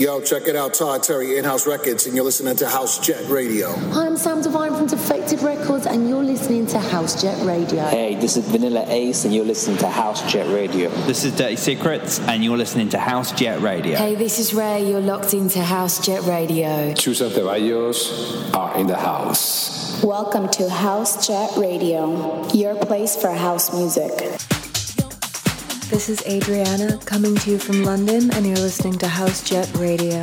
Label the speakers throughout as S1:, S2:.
S1: Yo, check it out, Todd Terry, In-House Records, and you're listening to House Jet Radio.
S2: Hi, I'm Sam Divine from Defected Records, and you're listening to House Jet Radio.
S3: Hey, this is Vanilla Ace, and you're listening to House Jet Radio.
S4: This is Dirty Secrets, and you're listening to House Jet Radio.
S5: Hey, this is Ray. You're locked into House Jet Radio.
S6: Chus & Ceballos are in the house.
S7: Welcome to House Jet Radio, your place for house music.
S8: This is Adriana coming to you from London, and you're listening to House Jet Radio.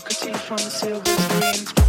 S9: Silver screens.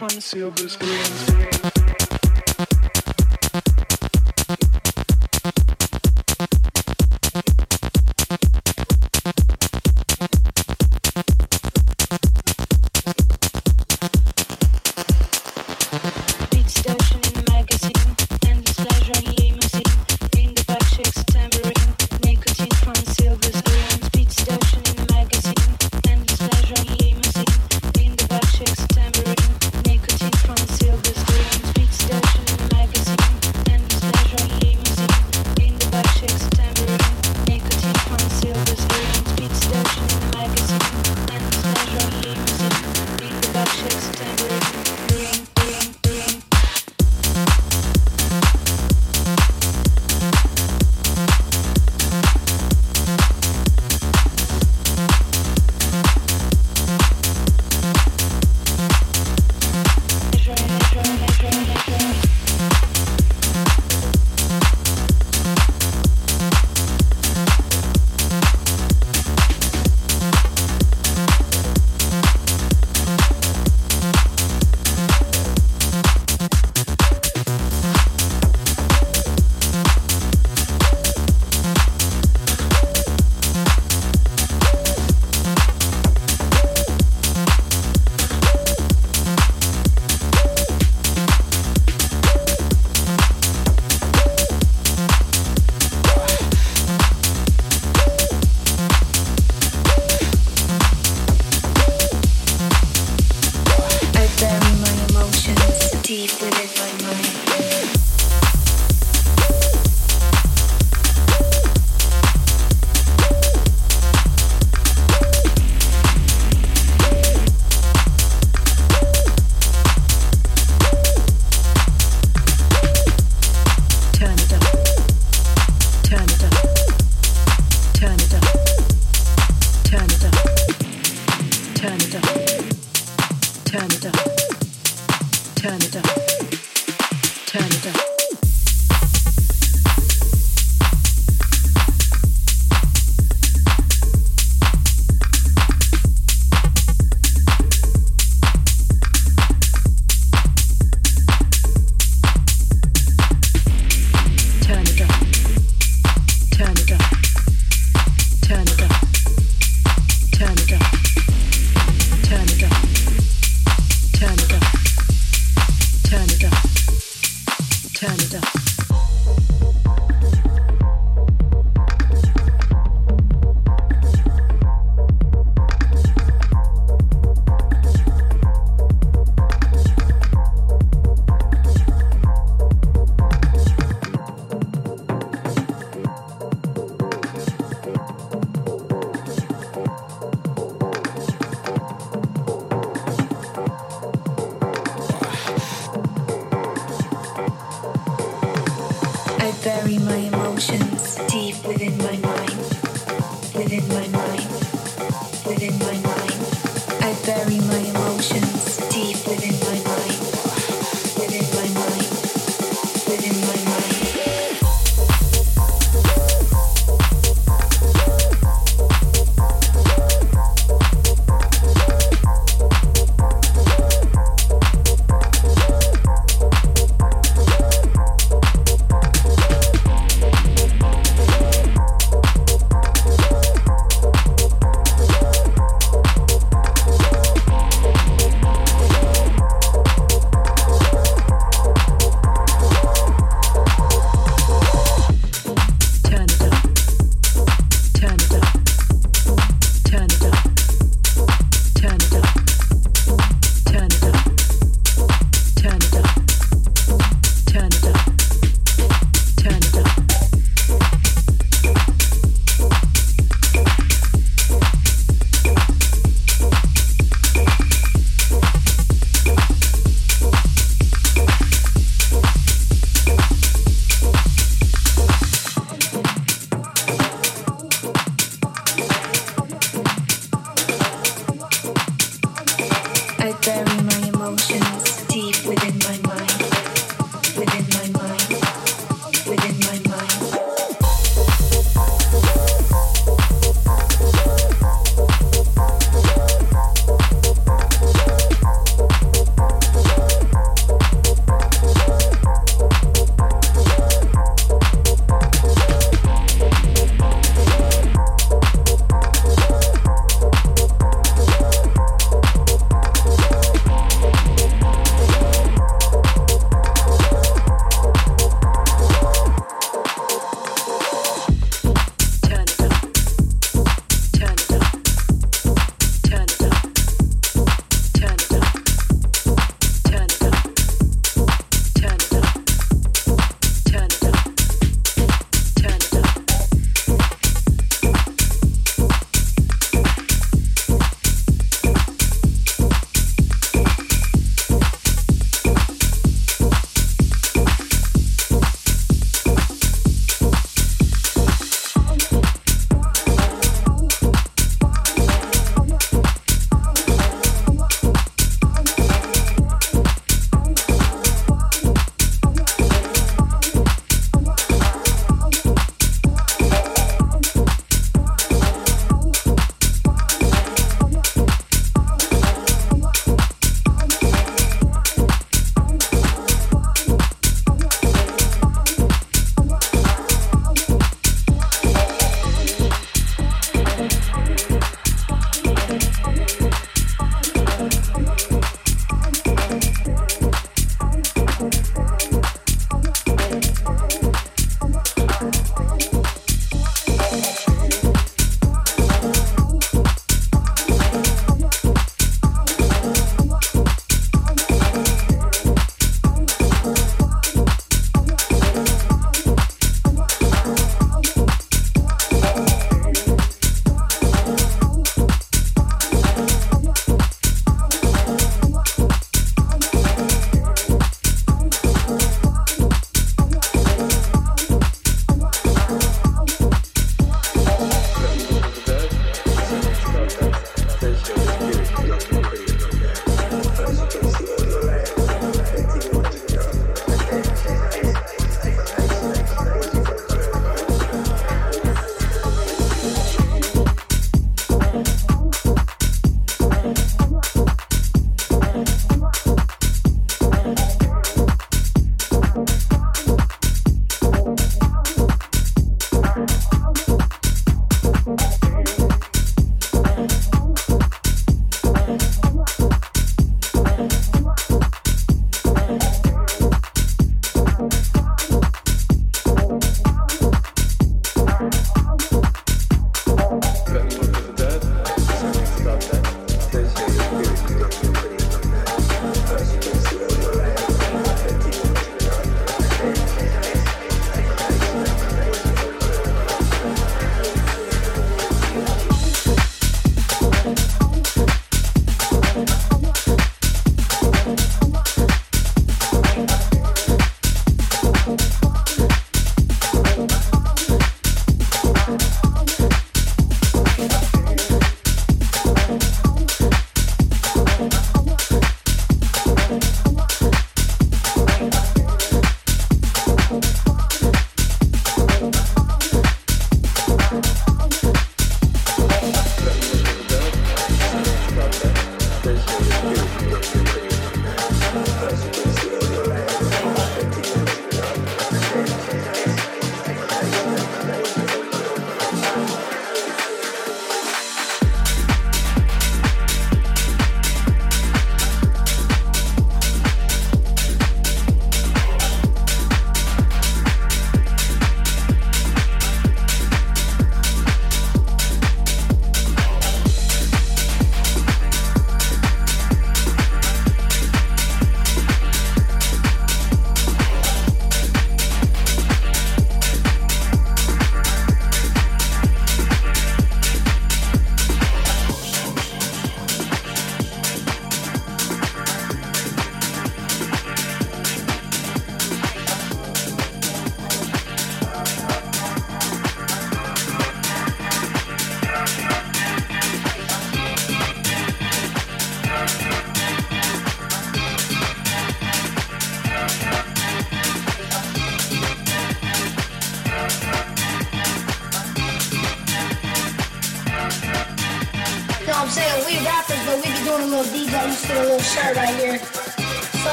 S10: From the silver screen.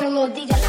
S10: Rappers, but we